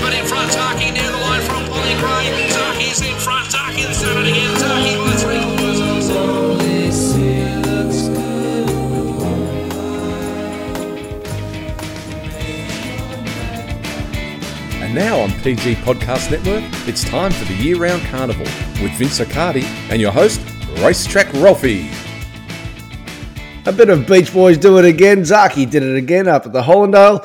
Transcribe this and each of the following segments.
but in front Zaaki near the line from Polly Gray. Zaaki's in front, Zaaki's done it again. Zaaki by three quarters. And now on PG Podcast Network, it's time for the year round carnival with Vince Accardi and your host, Racetrack Ralphie. A bit of Beach Boys do it again. Zaaki did it again up at the Hollindale.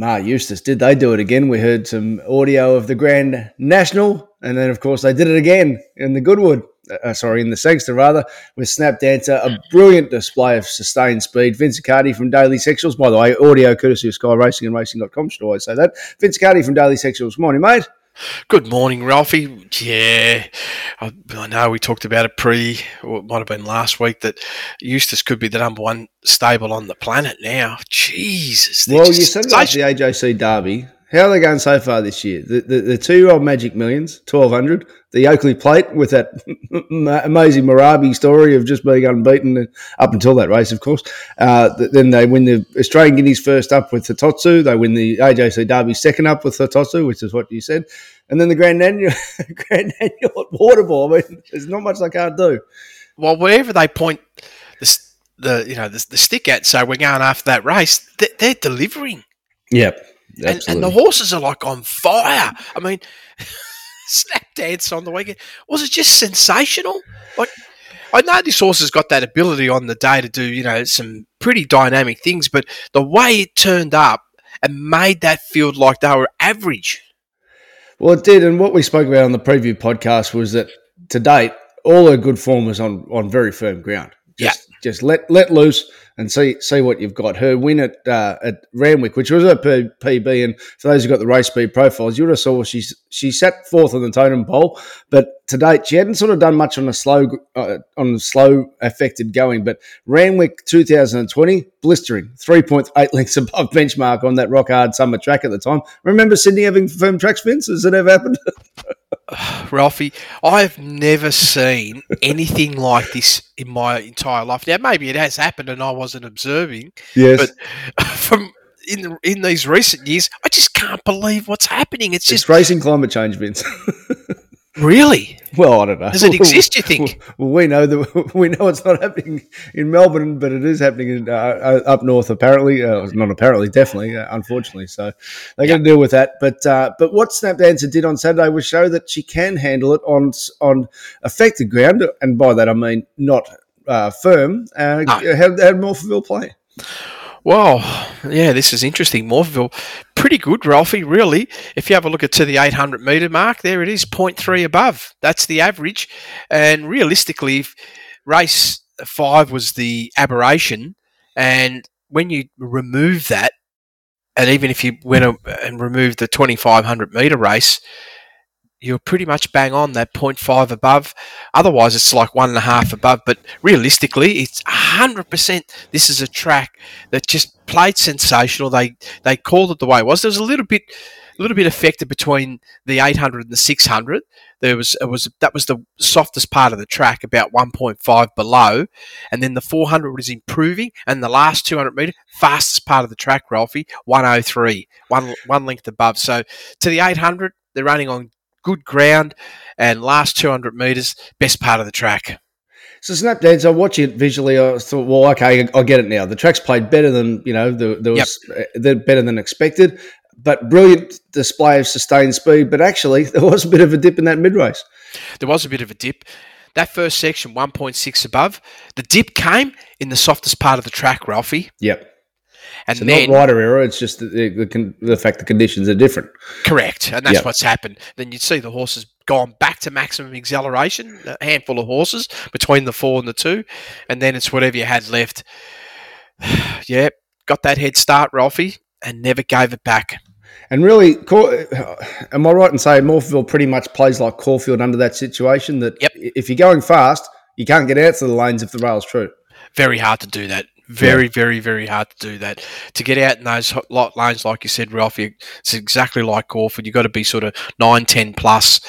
Nah, Eustace did they do it again? We heard some audio of the Grand National, and then of course they did it again in the Goodwood. Uh, sorry, in the Sangster rather, with Snap Dancer. A brilliant display of sustained speed. Vince Accardi from Daily Sectionals, by the way, audio courtesy of Sky Racing and Racing.com. Should always say that. Vince Accardi from Daily Sectionals. Morning, mate. Good morning, Ralphie. Yeah, I, I know we talked about it pre, or it might have been last week, that Eustace could be the number one stable on the planet now. Jesus. Well, you said about the AJC Derby. How are they going so far this year? The, the, the two year old Magic Millions, 1200, the Oakley Plate with that amazing Marabi story of just being unbeaten up until that race, of course. Uh, then they win the Australian Guineas first up with Totsu. They win the AJC Derby second up with Totsu, which is what you said. And then the Grand Annual, Grand Annual at Warrnambool. I mean, there's not much they can't do. well, wherever they point the, the you know the, the stick at, so we're going after that race, they, they're delivering, Yep. And, and the horses are like on fire. I mean, snap dance on the weekend was it just sensational? Like. I know this horse has got that ability on the day to do, you know, some pretty dynamic things, but the way it turned up and made that field like they were average. Well, it did, and what we spoke about on the preview podcast was that to date, all her good form was on on very firm ground. Just, just let let loose and see see what you've got. Her win at uh, at Randwick, which was P- PB, and for those who got the race speed profiles, you would have saw she's she sat fourth on the totem pole, but to date she hadn't sort of done much on a slow uh, on slow affected going. But Randwick 2020 blistering, three point eight lengths above benchmark on that rock hard summer track at the time. Remember Sydney having firm track Vince? Has it ever happened? Ralphie, I've never seen anything like this in my entire life. Now, maybe it has happened and I wasn't observing, yes. but from in the, in these recent years, I just can't believe what's happening. It's just It's just racing climate change, Vince. really. well, I don't know. Does it exist? You think? Well, we know that we know it's not happening in Melbourne, but it is happening in, uh, uh, up north. Apparently, uh, not apparently, definitely, uh, unfortunately. So they're going to deal with that. But uh, but what Snap Dancer did on Saturday was show that she can handle it on on affected ground, and by that I mean not uh, firm. Uh, No. Had, had Morphettville play. Well, yeah, this is interesting. Morphettville, pretty good, Ralphie, really. If you have a look at to the 800 metre mark, there it is, 0.3 above. That's the average. And realistically, race five was the aberration, and when you remove that, and even if you went and removed the 2500 metre race, you're pretty much bang on that 0.5 above. Otherwise, it's like one and a half above. But realistically, it's 100%. This is a track that just played sensational. They they called it the way it was. There was a little bit a little bit affected between the 800 and the 600. There was it was that was the softest part of the track, about 1.5 below, and then the 400 was improving, and the last 200 meter fastest part of the track, Ralphie, 103, one one length above. So to the 800, they're running on good ground, and last 200 meters, best part of the track. So Snap Dance, I watch it visually. I thought, well, okay, I get it now. The track's played better than you know. The, there was uh, they're better than expected, but brilliant display of sustained speed. But actually, there was a bit of a dip in that mid race. There was a bit of a dip. That first section, 1.6 above. The dip came in the softest part of the track, Ralphie. Yep. And So then, not rider error. It's just the, the, the, the fact the conditions are different. correct. And that's Yep. what's happened. Then you'd see the horses gone back to maximum acceleration, a handful of horses between the four and the two. And then it's whatever you had left. yeah, got that head start, Ralphie, and never gave it back. And really, am I right in saying Morphettville pretty much plays like Caulfield under that situation? That Yep. if you're going fast, you can't get out to the lanes if the rail's true. very hard to do that. Very, very, very hard to do that. To get out in those hot lot lanes, like you said, Ralph, it's exactly like Caulfield. You've got to be sort of 9, 10 plus.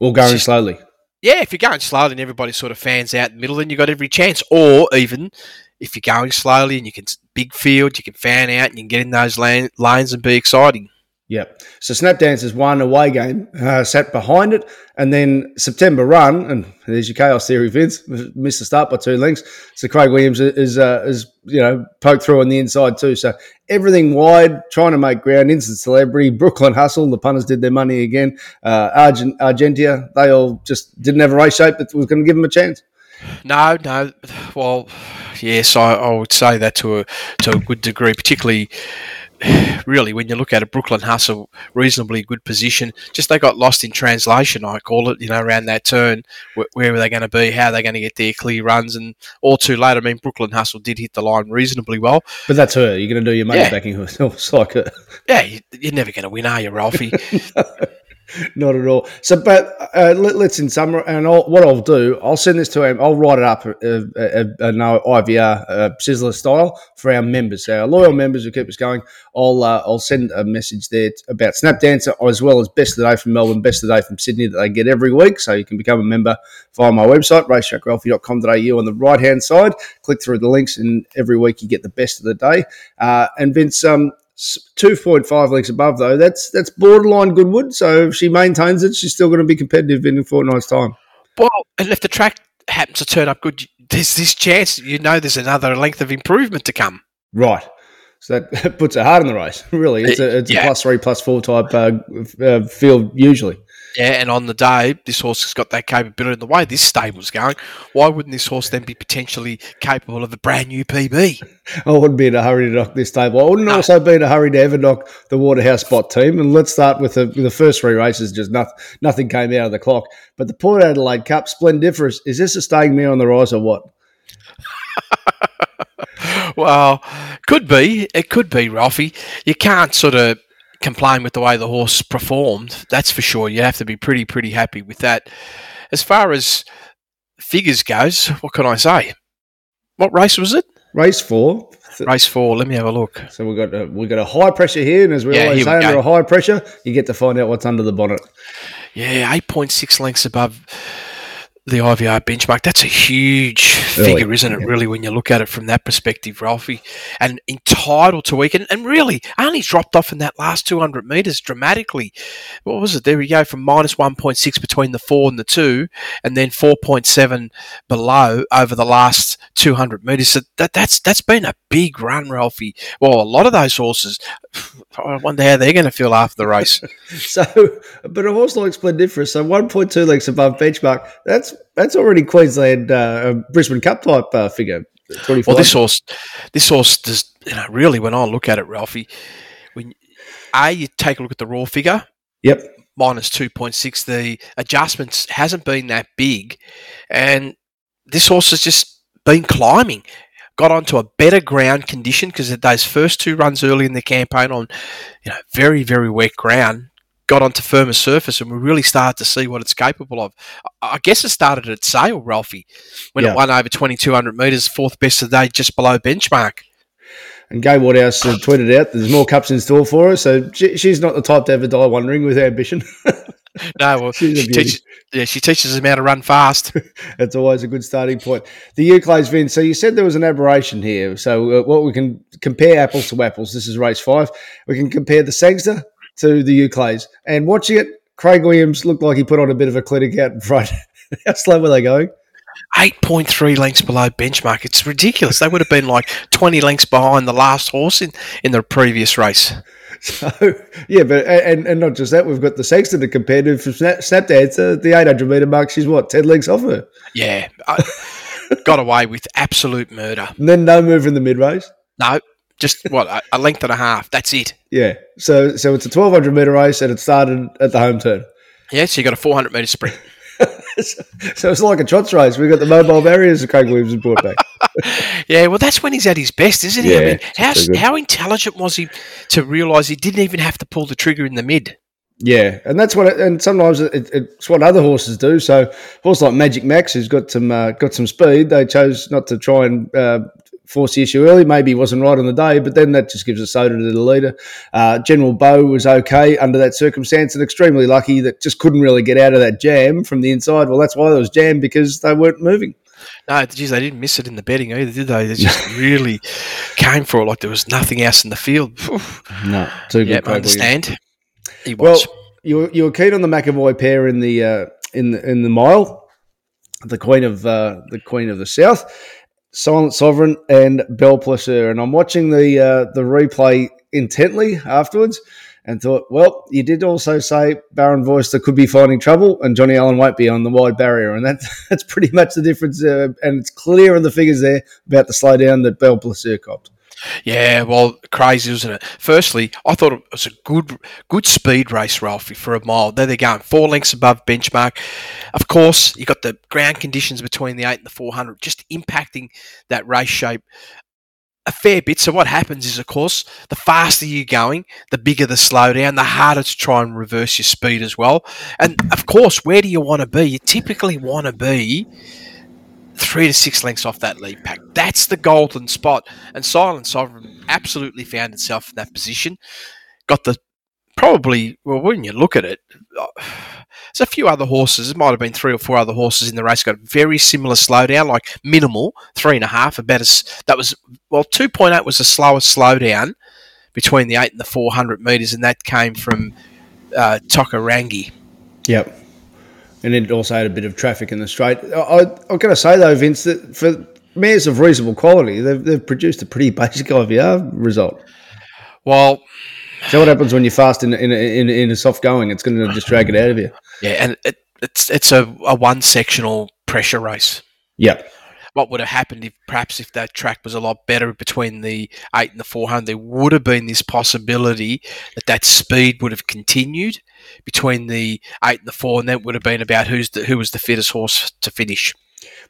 Or going just- slowly. yeah, if you're going slowly and everybody sort of fans out in the middle, then you've got every chance. Or even if you're going slowly and you can big field, you can fan out and you can get in those lane, lanes and be exciting. Yep. So Snap Dancers won away game, uh, sat behind it, and then September run, and there's your chaos theory, Vince. Missed the start by two lengths. So Craig Williams is uh, is you know poked through on the inside too. So everything wide, trying to make ground, instant celebrity. Brooklyn Hustle, the punters did their money again. Uh, Argent, Argentia, they all just didn't have a race shape that was going to give them a chance. No, no. Well, yes, I, I would say that to a to a good degree, particularly really, when you look at a Brooklyn Hustle, reasonably good position. Just they got lost in translation, I call it. You know, around that turn, where, where are they going to be? How are they going to get their clear runs? And all too late. I mean, Brooklyn Hustle did hit the line reasonably well. But that's her. You're going to do your money yeah. backing her. It's like a... yeah, you're never going to win, are you, Ralphie? no. Not at all. So, but uh, in summary, and I'll, what I'll do, I'll send this to him. I'll write it up, uh, uh, uh, no IVR uh, Sizzler style for our members, our loyal members who keep us going. I'll uh, I'll send a message there about Snap Dancer as well as Best of the Day from Melbourne, Best of the Day from Sydney that they get every week. So you can become a member via my website, racetrackralphie.com.au on the right hand side. Click through the links, and every week you get the best of the day. Uh, and Vince, um, 2.5 lengths above though. That's that's borderline goodwood so if she maintains it she's still going to be competitive in a fortnight's time. Well and if the track happens to turn up good there's this chance you know there's another length of improvement to come. Right. So that puts it hard in the race really. It's a, it's yeah. a plus three plus four type uh, uh, field usually yeah, and on the day, this horse has got that capability. In the way this stable's going, why wouldn't this horse then be potentially capable of a brand new PB? I wouldn't be in a hurry to knock this stable. I wouldn't no. also be in a hurry to ever knock the Waterhouse Bott team. And let's start with the, with the first three races. Just nothing, nothing came out of the clock. But the Port Adelaide Cup, Splendiferous, is this a staying me on the rise or what? well, could be. It could be, Ralphie. You can't sort of complain with the way the horse performed. That's for sure. You have to be pretty, pretty happy with that. As far as figures goes, what can I say? What race was it? Race four. Race four. Let me have a look. So we've got a, we've got a high pressure here, and as we yeah, always say, under a high pressure, you get to find out what's under the bonnet. Yeah, eight point six lengths above the IVR benchmark. That's a huge figure, really? isn't it? Really, when you look at it from that perspective, Ralphie, and entitled to weekend, and really only dropped off in that last 200 metres dramatically. What was it? There we go from minus 1.6 between the four and the two, and then 4.7 below over the last 200 metres. So that, that's that's been a big run, Ralphie. Well, a lot of those horses. I wonder how they're going to feel after the race. so, but a horse like Splendiferous, so 1.2 lengths above benchmark. That's that's already Queensland uh, Brisbane Cup type uh, figure. Well, this horse, this horse does you know really when I look at it, Ralphie, when a you take a look at the raw figure. Yep. Minus two point six. The adjustments hasn't been that big, and this horse has just been climbing. Got onto a better ground condition because those first two runs early in the campaign on, you know, very very wet ground got onto firmer surface and we really started to see what it's capable of. I guess it started at Sale, Ralphie, when yeah. it won over 2,200 metres, fourth best of the day, just below benchmark. And Gai Waterhouse uh, tweeted out there's more cups in store for her, so she, she's not the type to ever die wondering with ambition. no, well, she teaches, yeah, she teaches them how to run fast. That's always a good starting point. The Euclase Vince. So you said there was an aberration here. So uh, what we can compare apples to apples. This is race five. We can compare the Sangster to the Euclase. And watching it, Craig Williams looked like he put on a bit of a clinic out in front. How slow were they going? 8.3 lengths below benchmark. It's ridiculous. They would have been like 20 lengths behind the last horse in, in the previous race. So, yeah, but and, and not just that, we've got the Sexton to compare to from Snap, Snap Dancer, uh, the 800 metre mark. She's what, 10 lengths off her? Yeah. I, got away with absolute murder. And then no move in the mid race? No, just what a, a length and a half. That's it. Yeah. So so it's a twelve hundred meter race, and it started at the home turn. Yeah. So you got a four hundred meter sprint. so, so, it's like a trots race. We've got the mobile barriers that Craig Williams has brought back. yeah, well, that's when he's at his best, isn't he? Yeah, I mean, how, how intelligent was he to realise he didn't even have to pull the trigger in the mid? Yeah, and that's what, it, and sometimes it, it's what other horses do. So, horse like Magic Max, who's got some uh, got some speed, they chose not to try and uh, force the issue early. Maybe he wasn't right on the day, but then that just gives a soda to the leader. Uh, General Bow was okay under that circumstance and extremely lucky that just couldn't really get out of that jam from the inside. Well, that's why there was jam because they weren't moving. No, geez, they didn't miss it in the betting either, did they? They just really came for it like there was nothing else in the field. No, too good. Yeah, I understand. He Well, you were, you were keen on the McEvoy pair in the uh, in the in the mile, the Queen of uh, the Queen of the South, Silent Sovereign and Bell Placer, and I'm watching the uh, the replay intently afterwards. And thought, well, you did also say Baron Voister could be finding trouble, and Johnny Allen won't be on the wide barrier, and that, that's pretty much the difference. Uh, and it's clear in the figures there about the slowdown that Bell Placer copped. Yeah, well, crazy, wasn't it? Firstly, I thought it was a good, good speed race, Ralphie, for a mile. There they're going four lengths above benchmark. Of course, you got the ground conditions between the eight and the four hundred, just impacting that race shape a fair bit. So what happens is, of course, the faster you're going, the bigger the slowdown, the harder to try and reverse your speed as well. And of course, where do you want to be? You typically want to be three to six lengths off that lead pack. That's the golden spot. And Silent Sovereign absolutely found itself in that position. Got the probably well when you look at it, uh, there's a few other horses. It might have been three or four other horses in the race got very similar slowdown, like minimal three and a half. About as that was well, two point eight was the slowest slowdown between the eight and the four hundred meters, and that came from uh, Tokarangi. Yep. And it also had a bit of traffic in the straight. I, I, I've got to say, though, Vince, that for mares of reasonable quality, they've, they've produced a pretty basic IVR result. Well, So what happens when you're fast in, in, in, in a soft going? It's going to just drag it out of you. yeah, and it, it's it's a, a one sectional pressure race. Yep. What would have happened if perhaps if that track was a lot better between the eight and the 400 there would have been this possibility that that speed would have continued between the eight and the four and that would have been about who's the, who was the fittest horse to finish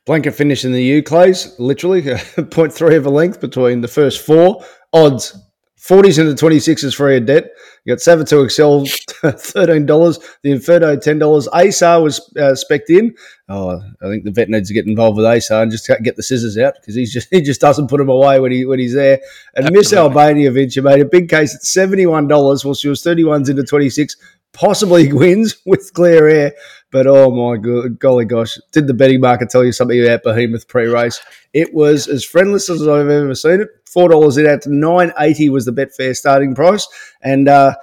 Blanket finish in the Euclase, literally 0.3 of a length between the first four. Odds 40s into 26s free of debt. You got Savatoxl, $13. The Inferno, $10. ASAR was uh, specced in. Oh, I think the vet needs to get involved with ASAR and just get the scissors out because he's just he just doesn't put them away when he when he's there. And Miss Absolutely. Albania venture made a big case at $71 while she was 31s into 26. Possibly wins with clear air. But oh my god, golly gosh, did the betting market tell you something about Behemoth pre-race? It was as friendless as I've ever seen it. Four dollars it out to nine eighty was the Betfair starting price, and uh,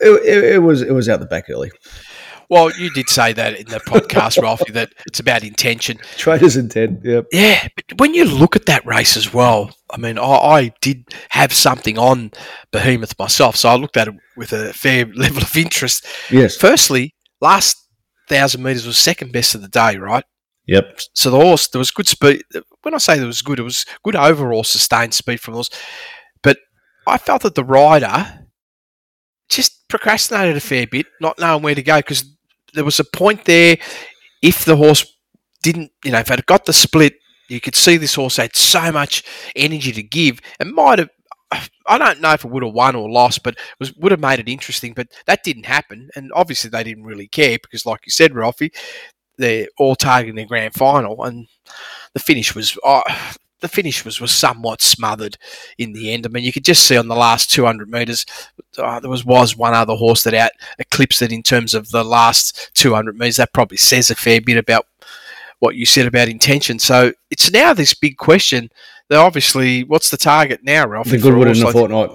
it, it, it was it was out the back early. well you did say that in the podcast Ralphie that it's about intention Traders intent. Yep. yeah but when you look at that race as well I mean I, I did have something on Behemoth myself so I looked at it with a fair level of interest Yes. firstly last thousand meters was second best of the day right Yep. So the horse, there was good speed. When I say there was good, it was good overall sustained speed from the horse. But I felt that the rider just procrastinated a fair bit, not knowing where to go, because there was a point there. If the horse didn't, you know, if it had got the split, you could see this horse had so much energy to give, and might have. I don't know if it would have won or lost, but it was would have made it interesting. But that didn't happen, and obviously they didn't really care because, like you said, Ralphie, they're all targeting the grand final, and the finish was uh, the finish was, was somewhat smothered in the end. I mean, you could just see on the last 200 metres, uh, there was was one other horse that out eclipsed it in terms of the last 200 metres. That probably says a fair bit about what you said about intention. So it's now this big question. That obviously, what's the target now, Ralph? The Goodwood in a fortnight.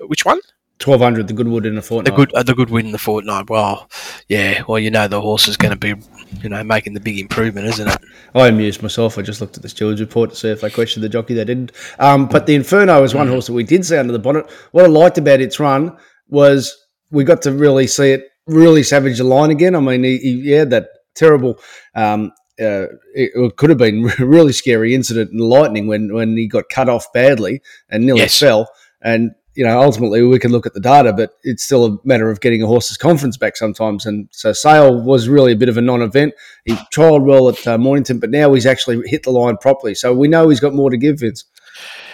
Which one? Twelve hundred. The Goodwood in a The fortnight. good, uh, the good win in the fortnight. Well, yeah. Well, you know the horse is going to be, you know, making the big improvement, isn't it? I amused myself. I just looked at the stewards report to see if they questioned the jockey. They didn't. Um, but the Inferno was one horse that we did see under the bonnet. What I liked about its run was we got to really see it really savage the line again. I mean, he, he, he had that terrible. Um, uh, it, could have been a really scary incident in Lightning when when he got cut off badly and nearly Yes. fell. And you know, ultimately we can look at the data, but it's still a matter of getting a horse's confidence back sometimes. And so Sale was really a bit of a non-event. He trialled well at uh, Mornington, but now he's actually hit the line properly. So we know he's got more to give, Vince.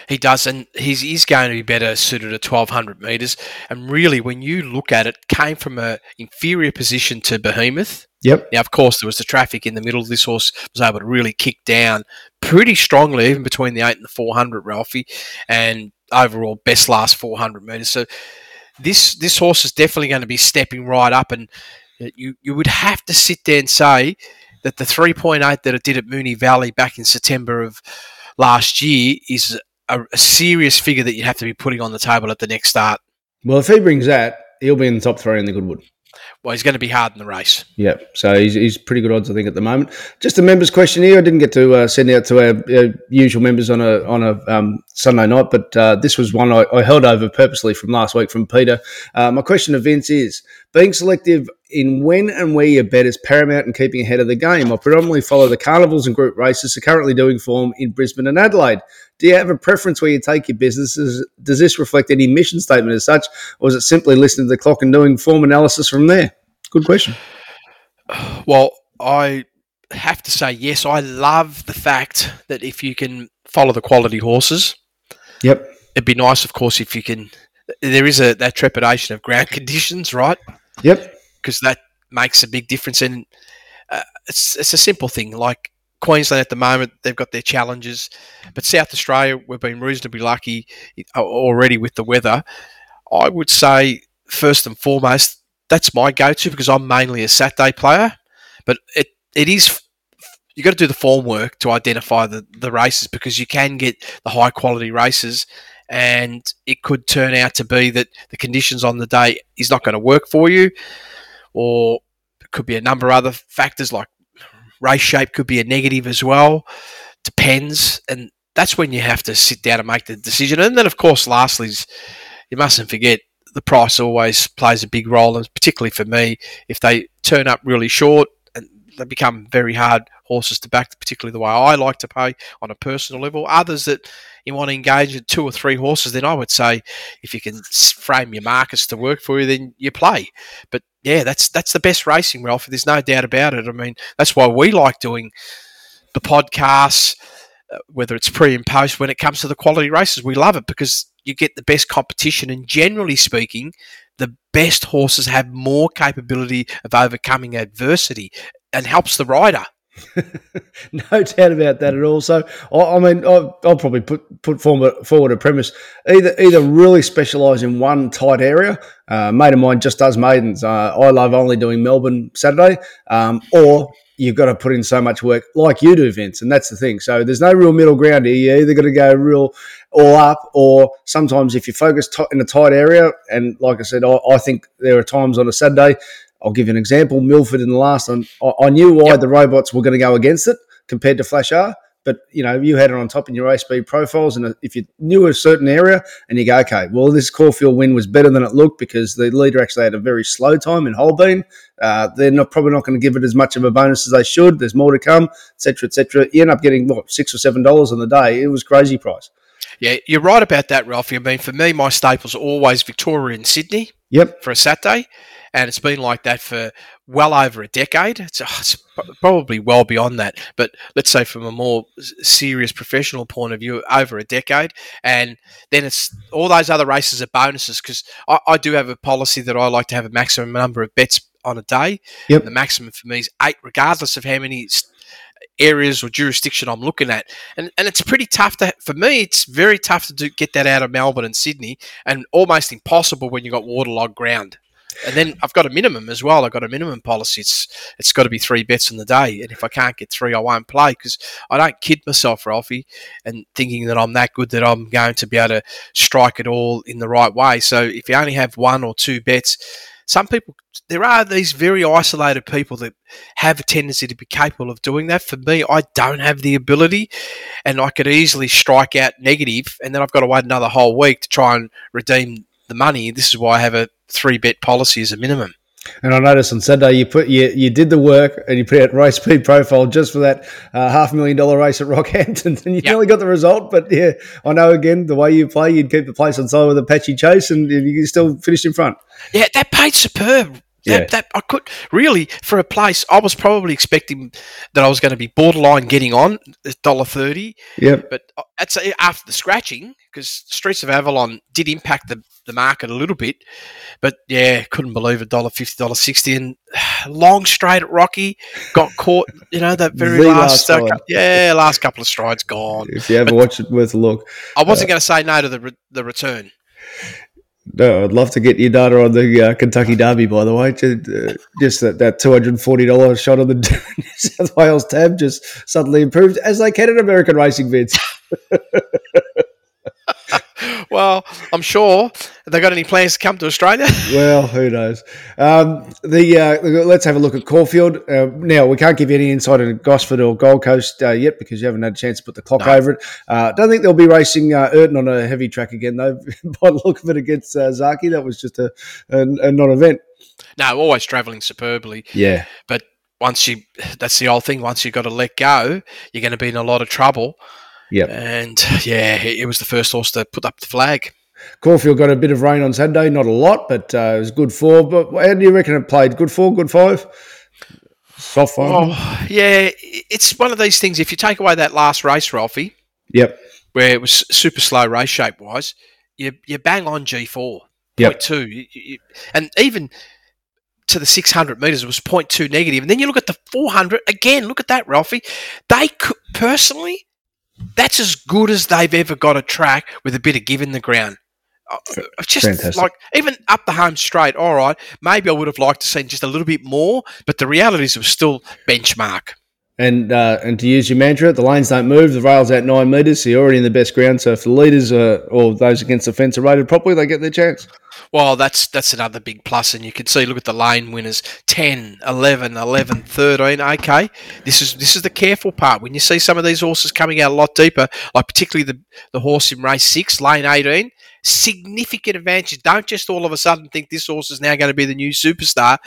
He does, and he's, he's going to be better suited at 1200 metres. And really, when you look at it, came from a inferior position to Behemoth Yep. Now, of course, there was the traffic in the middle. This horse was able to really kick down pretty strongly, even between the eight and the four hundred, Ralphie, and overall best last four hundred meters. So this this horse is definitely going to be stepping right up, and you you would have to sit there and say that the three point eight that it did at Moonee Valley back in September of last year is a, a serious figure that you'd have to be putting on the table at the next start. Well, if he brings that, he'll be in the top three in the Goodwood. Well, he's going to be hard in the race. Yeah, so he's, he's pretty good odds, I think, at the moment. Just a members' question here. I didn't get to uh, send out to our, our usual members on a on a um, Sunday night, but uh, this was one I, I, held over purposely from last week from Peter. Uh, my question to Vince is: being selective in when and where you bet is paramount in keeping ahead of the game. I predominantly follow the carnivals and group races, Are currently doing form in Brisbane and Adelaide. Do you have a preference where you take your businesses? Does this reflect any mission statement as such, or is it simply listening to the clock and doing form analysis from there? Good question. Well, I have to say yes. I love the fact that if you can follow the quality horses, yep, it'd be nice, of course, if you can. There is a that trepidation of ground conditions, right? Yep, because that makes a big difference. And uh, it's it's a simple thing. Like Queensland at the moment, they've got their challenges, but South Australia, we've been reasonably lucky uh, already with the weather. I would say first and foremost, that's my go-to because I'm mainly a Saturday player. But it it is you got to do the form work to identify the, the races because you can get the high quality races and it could turn out to be that the conditions on the day is not going to work for you or it could be a number of other factors like race shape could be a negative as well depends and that's when you have to sit down and make the decision. And then of course lastly you mustn't forget the price always plays a big role and particularly for me if they turn up really short they become very hard horses to back, particularly the way I like to pay on a personal level. Others that you want to engage in two or three horses, then I would say if you can frame your markets to work for you, then you play. But yeah, that's that's the best racing, Ralph. There's no doubt about it. I mean, that's why we like doing the podcasts, uh, whether it's pre and post. When it comes to the quality races, we love it because you get the best competition, and generally speaking, the best horses have more capability of overcoming adversity and helps the rider. no doubt about that at all. So, I, I mean, I'll, I'll, probably put put forward, forward a premise: either either really specialise in one tight area. Uh, mate of mine just does maidens. Uh, I love only doing Melbourne Saturday, um, or you've got to put in so much work like you do, Vince, and that's the thing. So there's no real middle ground here. You either got to go real all up, or sometimes if you focus t- in a tight area, and like I said, I, I think there are times on a Saturday I'll give you an example. Milford in the last one, I, I knew why yep. the robots were going to go against it compared to Flash R. But you know, you had it on top in your speed profiles, and if you knew a certain area, and you go, okay, well, this Caulfield win was better than it looked because the leader actually had a very slow time in Holbein. Uh, they're not probably not going to give it as much of a bonus as they should. There's more to come, etc., etc. You end up getting what six or seven dollars on the day. It was crazy price. Yeah, you're right about that, Ralphie. I mean, for me, my staples are always Victoria and Sydney. Yep. For a Saturday and it's been like that for well over a decade. It's, oh, it's, probably well beyond that, but let's say from a more serious professional point of view, over a decade. And then it's all those other races are bonuses because I, I, do have a policy that I like to have a maximum number of bets on a day. Yep. The maximum for me is eight, regardless of how many areas or jurisdiction I'm looking at. And and it's pretty tough to for me. It's very tough to do, get that out of Melbourne and Sydney, and almost impossible when you've got waterlogged ground. And then I've got a minimum as well. I've got a minimum policy. It's it's got to be three bets in the day, and if I can't get three, I won't play because I don't kid myself, Ralphie, and thinking that I'm that good that I'm going to be able to strike it all in the right way. So if you only have one or two bets, some people there are these very isolated people that have a tendency to be capable of doing that. For me, I don't have the ability, and I could easily strike out negative, and then I've got to wait another whole week to try and redeem the money. This is why I have a three bet policy as a minimum. And I noticed on Saturday you put you, you did the work and you put out race speed profile just for that uh, half million dollar race at Rockhampton, and you yep. only got the result. But yeah, I know again the way you play, you'd keep the place on side with Apache Chase, and you still finished in front. Yeah, that paid superb. Yeah. That, that I could really for a place. I was probably expecting that I was going to be borderline getting on dollar thirty, Yep. but uh, that's uh, after the scratching because Streets of Avalon did impact the, the market a little bit. But yeah, couldn't believe it. Dollar fifty, dollar sixty, and long straight at Rocky got caught. You know that very last, last uh, yeah, last couple of strides gone. If you ever watch it, worth a look. I wasn't going to say no to the re- the return. No, I'd love to get your data on the uh, Kentucky Derby, by the way. Just, uh, just that, that $240 shot on the New South Wales tab just suddenly improved, as they can in American racing, Vince. Well, I'm sure. Have they got any plans to come to Australia? Well, who knows? Um, the uh, Let's have a look at Caulfield. Uh, now, we can't give you any insight into Gosford or Gold Coast uh, yet because you haven't had a chance to put the clock No. over it. Uh, don't think they'll be racing uh, Erton on a heavy track again, though, by the look of it against uh, Zaaki. That was just a, a, a non event. no, always travelling superbly. Yeah. But once you, that's the old thing. Once you've got to let go, you're going to be in a lot of trouble. Yep. And yeah, it was the first horse to put up the flag. Caulfield got a bit of rain on Saturday, not a lot, but uh, it was good four. But how do you reckon it played? Good four, good five? Soft five? Oh, yeah, it's one of these things. If you take away that last race, Ralphie, Yep. where it was super slow race shape wise, you you bang on G four Yep. point two, You- you- and even to the six hundred meters it was 0.2 negative. And then you look at the four hundred again. Look at that, Ralphie. They could personally, that's as good as they've ever got a track with a bit of give in the ground. Just Fantastic. like even up the home straight, all right. Maybe I would have liked to see just a little bit more, but the realities was still benchmark. And uh, and to use your mantra, the lanes don't move, the rail's out nine metres, so you're already in the best ground. So if the leaders uh, or those against the fence are rated properly, they get their chance. Well, that's that's another big plus, and you can see. Look at the lane winners: 10, 11, 11, 13. Okay, this is this is the careful part. When you see some of these horses coming out a lot deeper, like particularly the the horse in race six, lane eighteen, significant advantage. Don't just all of a sudden think this horse is now going to be the new superstar.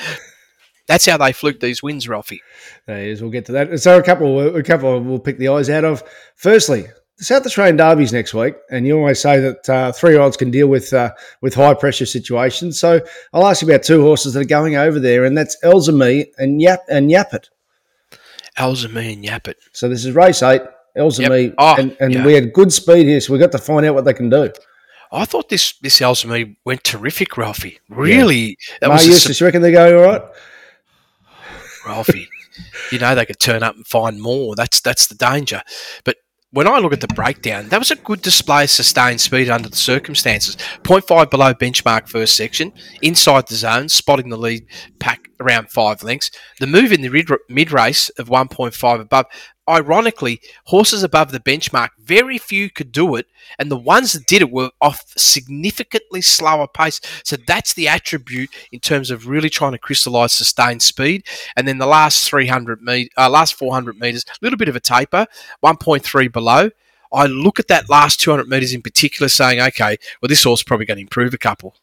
That's how they fluke these wins, Ralphie. There is. We'll get to that. So a couple, a couple we'll pick the eyes out of. Firstly, the South Australian Derbies next week, and you always say that uh, three-year-olds can deal with uh, with high pressure situations. So I'll ask you about two horses that are going over there, and that's Elzame and Yap and Yapit. Elzame and Yapit. So this is race eight, Elzame, Yep. Oh, and, and yeah. we had good speed here, so we got to find out what they can do. I thought this this Elzame went terrific, Ralphie. Really, that Maher was Eustace, you reckon they're going all right? Ralphie. you know they could turn up and find more. That's that's the danger. But when I look at the breakdown, that was a good display of sustained speed under the circumstances. 0.5 below benchmark first section, inside the zone, spotting the lead pack around five lengths. The move in the mid race of 1.5 above. Ironically, horses above the benchmark, very few could do it, and the ones that did it were off significantly slower pace. So that's the attribute in terms of really trying to crystallise sustained speed. And then the last 300 meter, uh, last 400 meters, a little bit of a taper, 1.3 below. I look at that last 200 meters in particular, saying, okay, well, this horse is probably going to improve a couple.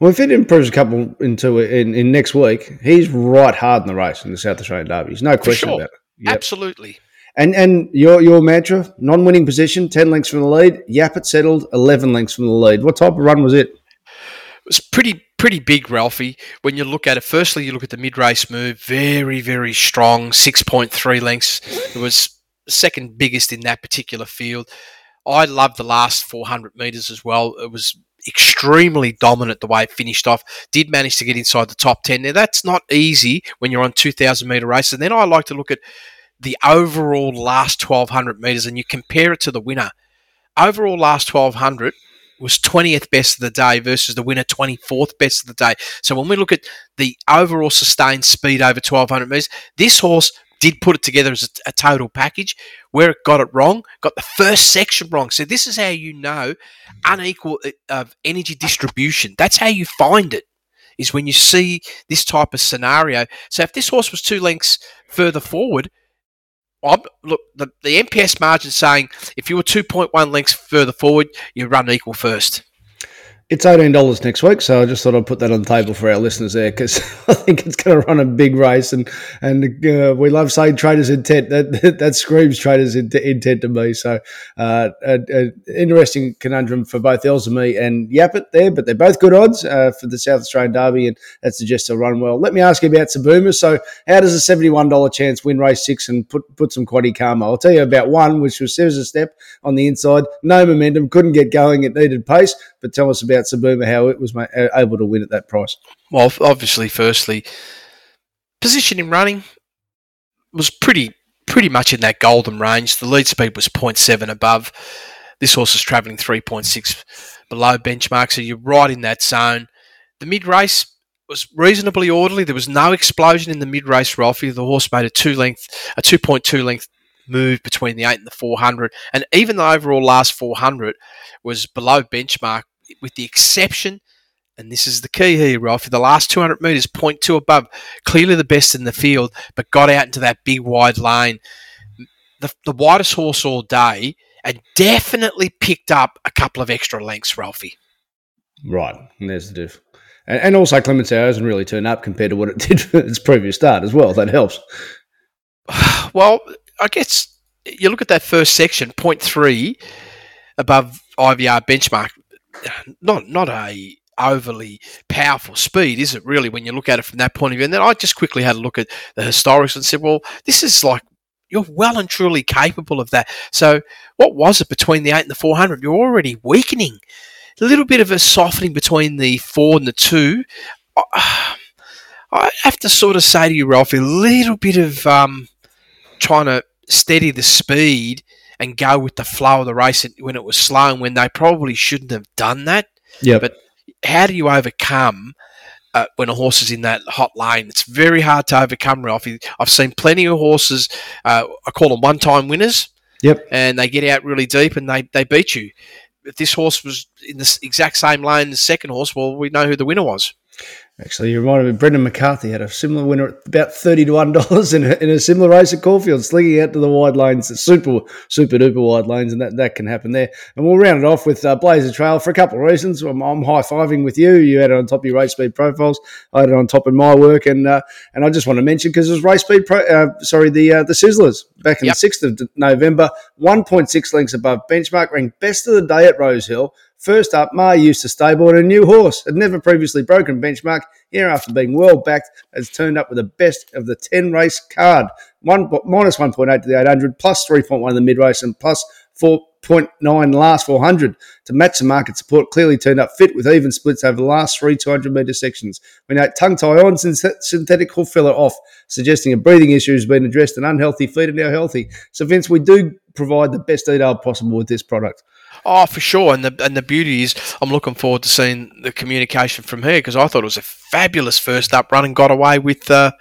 Well, if it improves a couple into in, in next week, he's right hard in the race in the South Australian Derbies. No question sure. about it. Yep. Absolutely. And and your your mantra, non-winning position, ten lengths from the lead. Yapit settled, eleven lengths from the lead. What type of run was it? It was pretty pretty big, Ralphie. When you look at it, firstly, you look at the mid race move, very very strong, six point three lengths. It was second biggest in that particular field. I love the last four hundred meters as well. It was extremely dominant the way it finished off. Did manage to get inside the top ten. Now that's not easy when you're on two thousand meter races. And then I like to look at the overall last twelve hundred meters and you compare it to the winner. Overall last twelve hundred was 20th best of the day versus the winner 24th best of the day. So when we look at the overall sustained speed over 1200 meters, this horse did put it together as a, a, total package. Where it got it wrong, got the first section wrong. So this is how you know unequal uh, energy distribution. That's how you find it. Is when you see this type of scenario. So if this horse was two lengths further forward, I'm, look, the, the MPS margin saying if you were 2.1 lengths further forward, you run equal first. It's eighteen dollars next week, so I just thought I'd put that on the table for our listeners there because I think it's going to run a big race, and and uh, we love saying traders intent. That that, screams traders intent to me. So, uh, an interesting conundrum for both Elzame and Yapit there, but they're both good odds uh, for the South Australian Derby, and that suggests they'll run well. Let me ask you about Sabuma. So, how does a seventy-one dollar chance win race six and put put some quaddy karma? I'll tell you about one, which was Series a step on the inside, no momentum, couldn't get going, it needed pace. But tell us about Sabuma, how it was able to win at that price. Well, obviously, firstly, position in running was pretty pretty much in that golden range. The lead speed was 0.7 above. This horse is travelling 3.6 below benchmark, so you're right in that zone. The mid race was reasonably orderly. There was no explosion in the mid race, Ralphie. The horse made a two length, a 2.2 length move between the eight and the 400, and even the overall last 400 was below benchmark, with the exception. And this is the key here, Ralph. The last 200 metres, 0.2 above, clearly the best in the field, but got out into that big wide lane. The, the widest horse all day, and definitely picked up a couple of extra lengths, Ralphie. Right, and there's the diff. And, and also, Clemenceau hasn't really turned up compared to what it did for its previous start as well. That helps. Well, I guess you look at that first section, point three above IVR benchmark. Not not a overly powerful speed, is it really, when you look at it from that point of view? And then I just quickly had a look at the historics and said, well, this is like you're well and truly capable of that. So what was it between the eight and the four hundred? You're already weakening. A little bit of a softening between the four and the two. I have to sort of say to you, Ralph, a little bit of um, trying to steady the speed and go with the flow of the race when it was slow and when they probably shouldn't have done that. Yeah. But how do you overcome uh, when a horse is in that hot lane? It's very hard to overcome, Ralph. I've seen plenty of horses, uh, I call them one time winners. Yep. And they get out really deep and they, they beat you. If this horse was in the exact same lane as the second horse, well, we know who the winner was. Actually, you reminded me, Brendan McCarthy had a similar winner at about thirty to one dollars in, in a, similar race at Caulfield, slinging out to the wide lanes, super super duper wide lanes, and that, that can happen there. And we'll round it off with uh, Blazer Trail for a couple of reasons. I'm, I'm high fiving with you. You had it on top of your race speed profiles. I had it on top of my work, and uh, and I just want to mention because it was race speed. Pro, uh, sorry, the uh, the Sizzlers back in yep. the sixth of November, one point six lengths above benchmark, ranked best of the day at Rosehill. First up, Maher Eustace stable on a new horse. Had never previously broken benchmark. Here, after being well backed, has turned up with the best of the 10 race card. One, minus 1.8 to the 800, plus 3.1 in the mid race, and plus 4.9 last 400 to match the market support. Clearly turned up fit with even splits over the last three 200 metre sections. We know tongue tie on, synthetic hoof filler off, suggesting a breathing issue has been addressed. and unhealthy feet are now healthy. So, Vince, we do provide the best detail possible with this product. Oh, for sure. And the and the beauty is, I'm looking forward to seeing the communication from her because I thought it was a fabulous first up run and got away with uh,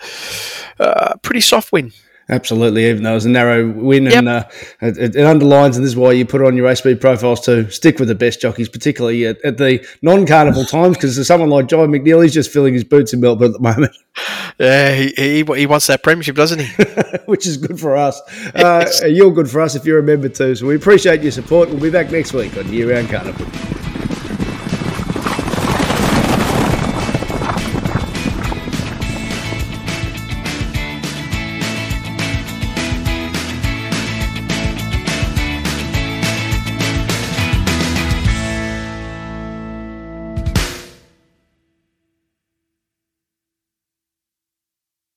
uh, pretty soft win. Absolutely, even though it was a narrow win, yep. and uh, it, it, underlines, and this is why you put it on your race speed profiles to stick with the best jockeys, particularly at, at the non-carnival times, because someone like John McNeil, he's just filling his boots in Melbourne at the moment. Yeah, he, he, he wants that premiership, doesn't he? Which is good for us. Uh, you're good for us if you're a member too. So we appreciate your support. We'll be back next week on Year Round Carnival.